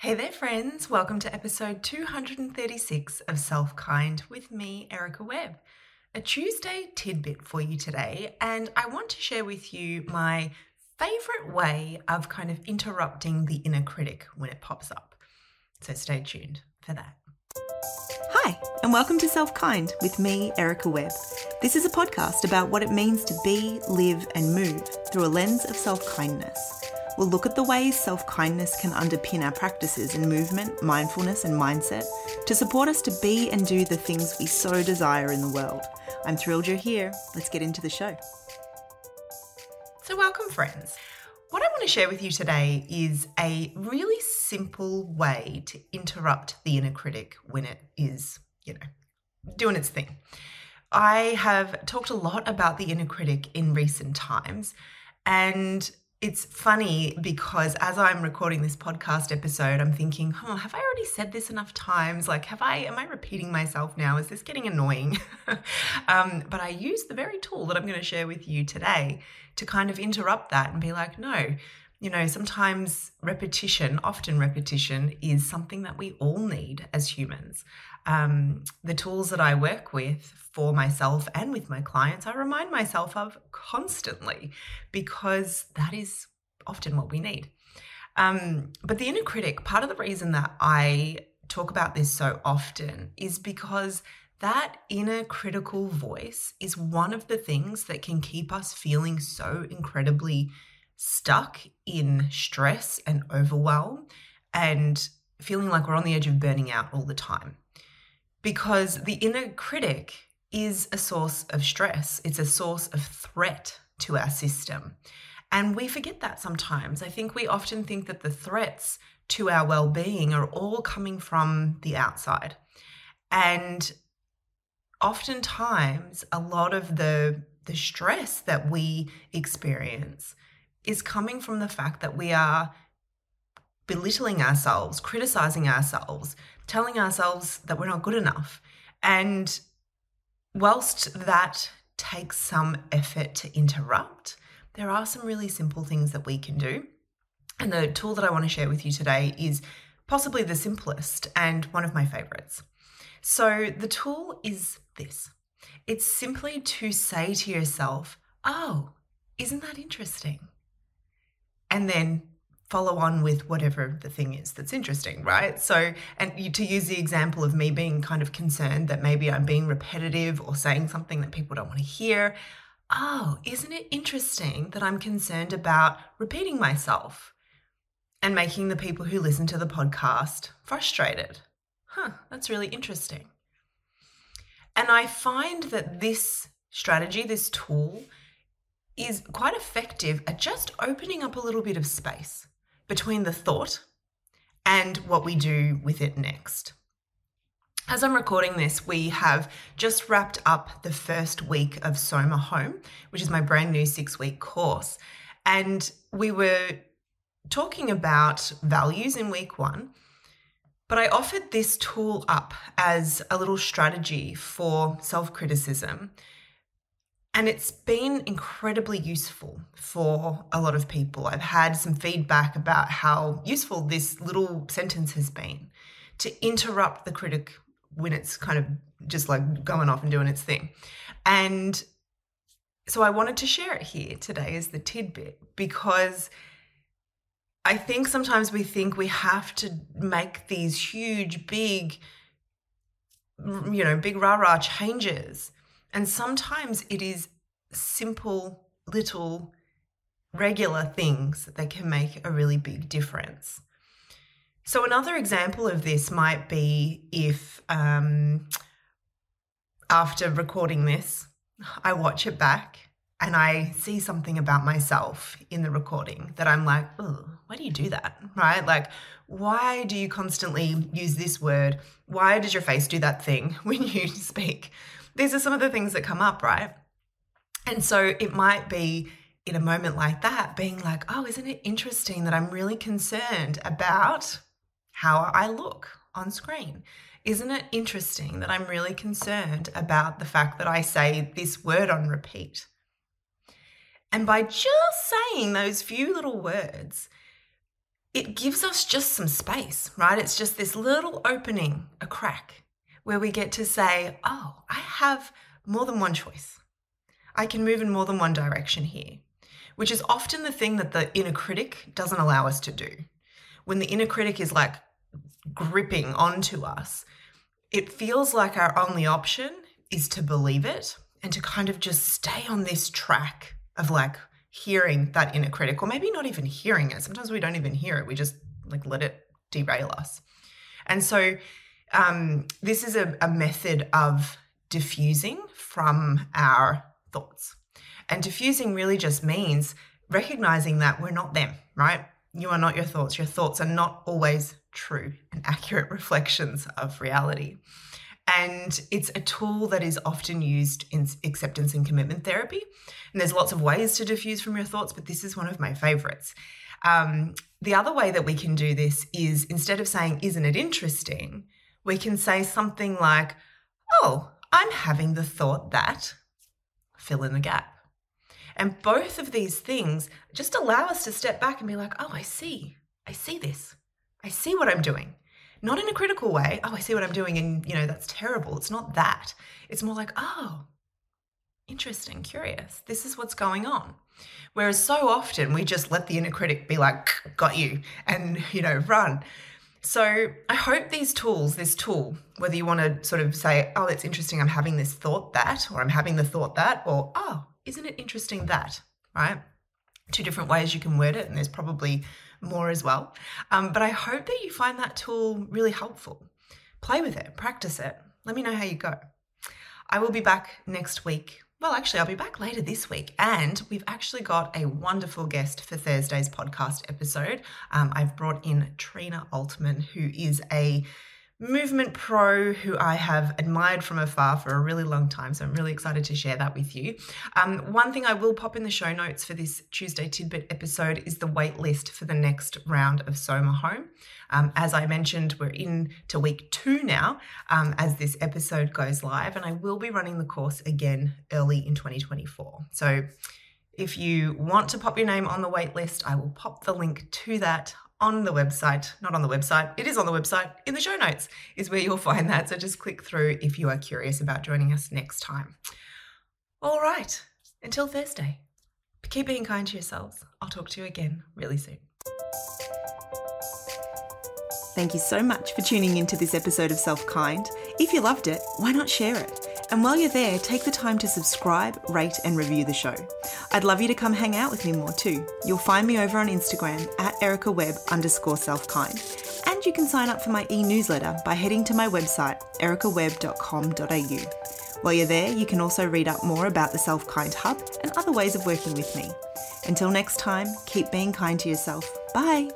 Hey there, friends. Welcome to episode 236 of Self Kind with me, Erica Webb. A Tuesday tidbit for you today, and I want to share with you my favorite way of kind of interrupting the inner critic when it pops up. So stay tuned for that. Hi, and welcome to Self Kind with me, Erica Webb. This is a podcast about what it means to be, live, and move through a lens of self kindness. We'll look at the ways self kindness can underpin our practices in movement, mindfulness, and mindset to support us to be and do the things we so desire in the world. I'm thrilled you're here. Let's get into the show. So, welcome, friends. What I want to share with you today is a really simple way to interrupt the inner critic when it is, you know, doing its thing. I have talked a lot about the inner critic in recent times, and it's funny because as I'm recording this podcast episode, I'm thinking, oh, have I already said this enough times? Like, have I, am I repeating myself now? Is this getting annoying? um, but I use the very tool that I'm going to share with you today to kind of interrupt that and be like, no, you know, sometimes repetition, often repetition, is something that we all need as humans um, the tools that I work with for myself and with my clients, I remind myself of constantly because that is often what we need. Um, but the inner critic, part of the reason that I talk about this so often is because that inner critical voice is one of the things that can keep us feeling so incredibly stuck in stress and overwhelm and feeling like we're on the edge of burning out all the time because the inner critic is a source of stress, it's a source of threat to our system. And we forget that sometimes. I think we often think that the threats to our well being are all coming from the outside. And oftentimes, a lot of the, the stress that we experience is coming from the fact that we are belittling ourselves, criticizing ourselves, telling ourselves that we're not good enough. And whilst that takes some effort to interrupt, there are some really simple things that we can do. And the tool that I want to share with you today is possibly the simplest and one of my favorites. So the tool is this it's simply to say to yourself, Oh, isn't that interesting? And then follow on with whatever the thing is that's interesting, right? So, and to use the example of me being kind of concerned that maybe I'm being repetitive or saying something that people don't want to hear. Oh, isn't it interesting that I'm concerned about repeating myself and making the people who listen to the podcast frustrated? Huh, that's really interesting. And I find that this strategy, this tool, is quite effective at just opening up a little bit of space between the thought and what we do with it next. As I'm recording this, we have just wrapped up the first week of Soma Home, which is my brand new six week course. And we were talking about values in week one, but I offered this tool up as a little strategy for self criticism and it's been incredibly useful for a lot of people. I've had some feedback about how useful this little sentence has been to interrupt the critic when it's kind of just like going off and doing its thing. And so I wanted to share it here today as the tidbit because I think sometimes we think we have to make these huge, big, you know, big rah rah changes and sometimes it is simple, little, regular things that can make a really big difference. So, another example of this might be if um, after recording this, I watch it back and I see something about myself in the recording that I'm like, oh, why do you do that? Right? Like, why do you constantly use this word? Why does your face do that thing when you speak? These are some of the things that come up, right? And so it might be in a moment like that being like, oh, isn't it interesting that I'm really concerned about how I look on screen? Isn't it interesting that I'm really concerned about the fact that I say this word on repeat? And by just saying those few little words, it gives us just some space, right? It's just this little opening, a crack, where we get to say, oh, I have more than one choice. I can move in more than one direction here, which is often the thing that the inner critic doesn't allow us to do. When the inner critic is like gripping onto us, it feels like our only option is to believe it and to kind of just stay on this track of like hearing that inner critic, or maybe not even hearing it. Sometimes we don't even hear it, we just like let it derail us. And so, um, this is a, a method of diffusing from our thoughts. And diffusing really just means recognizing that we're not them, right? You are not your thoughts. Your thoughts are not always true and accurate reflections of reality. And it's a tool that is often used in acceptance and commitment therapy. And there's lots of ways to diffuse from your thoughts, but this is one of my favorites. Um, the other way that we can do this is instead of saying, Isn't it interesting? We can say something like, Oh, I'm having the thought that, fill in the gap. And both of these things just allow us to step back and be like, Oh, I see. I see this. I see what I'm doing. Not in a critical way. Oh, I see what I'm doing and, you know, that's terrible. It's not that. It's more like, oh, interesting, curious. This is what's going on. Whereas so often we just let the inner critic be like, got you, and, you know, run. So I hope these tools, this tool, whether you want to sort of say, oh, it's interesting, I'm having this thought that, or I'm having the thought that, or, oh, isn't it interesting that, right? Two different ways you can word it, and there's probably more as well. Um, but I hope that you find that tool really helpful. Play with it, practice it. Let me know how you go. I will be back next week. Well, actually, I'll be back later this week, and we've actually got a wonderful guest for Thursday's podcast episode. Um, I've brought in Trina Altman, who is a movement pro who I have admired from afar for a really long time. So I'm really excited to share that with you. Um, one thing I will pop in the show notes for this Tuesday Tidbit episode is the wait list for the next round of Soma Home. Um, as I mentioned, we're into week two now um, as this episode goes live, and I will be running the course again early in 2024. So if you want to pop your name on the wait list, I will pop the link to that on the website, not on the website, it is on the website, in the show notes is where you'll find that. So just click through if you are curious about joining us next time. All right, until Thursday, keep being kind to yourselves. I'll talk to you again really soon. Thank you so much for tuning into this episode of Self Kind. If you loved it, why not share it? And while you're there, take the time to subscribe, rate, and review the show. I'd love you to come hang out with me more too. You'll find me over on Instagram at ericawebb underscore selfkind. And you can sign up for my e-newsletter by heading to my website, ericawebb.com.au. While you're there, you can also read up more about the Self Kind Hub and other ways of working with me. Until next time, keep being kind to yourself. Bye!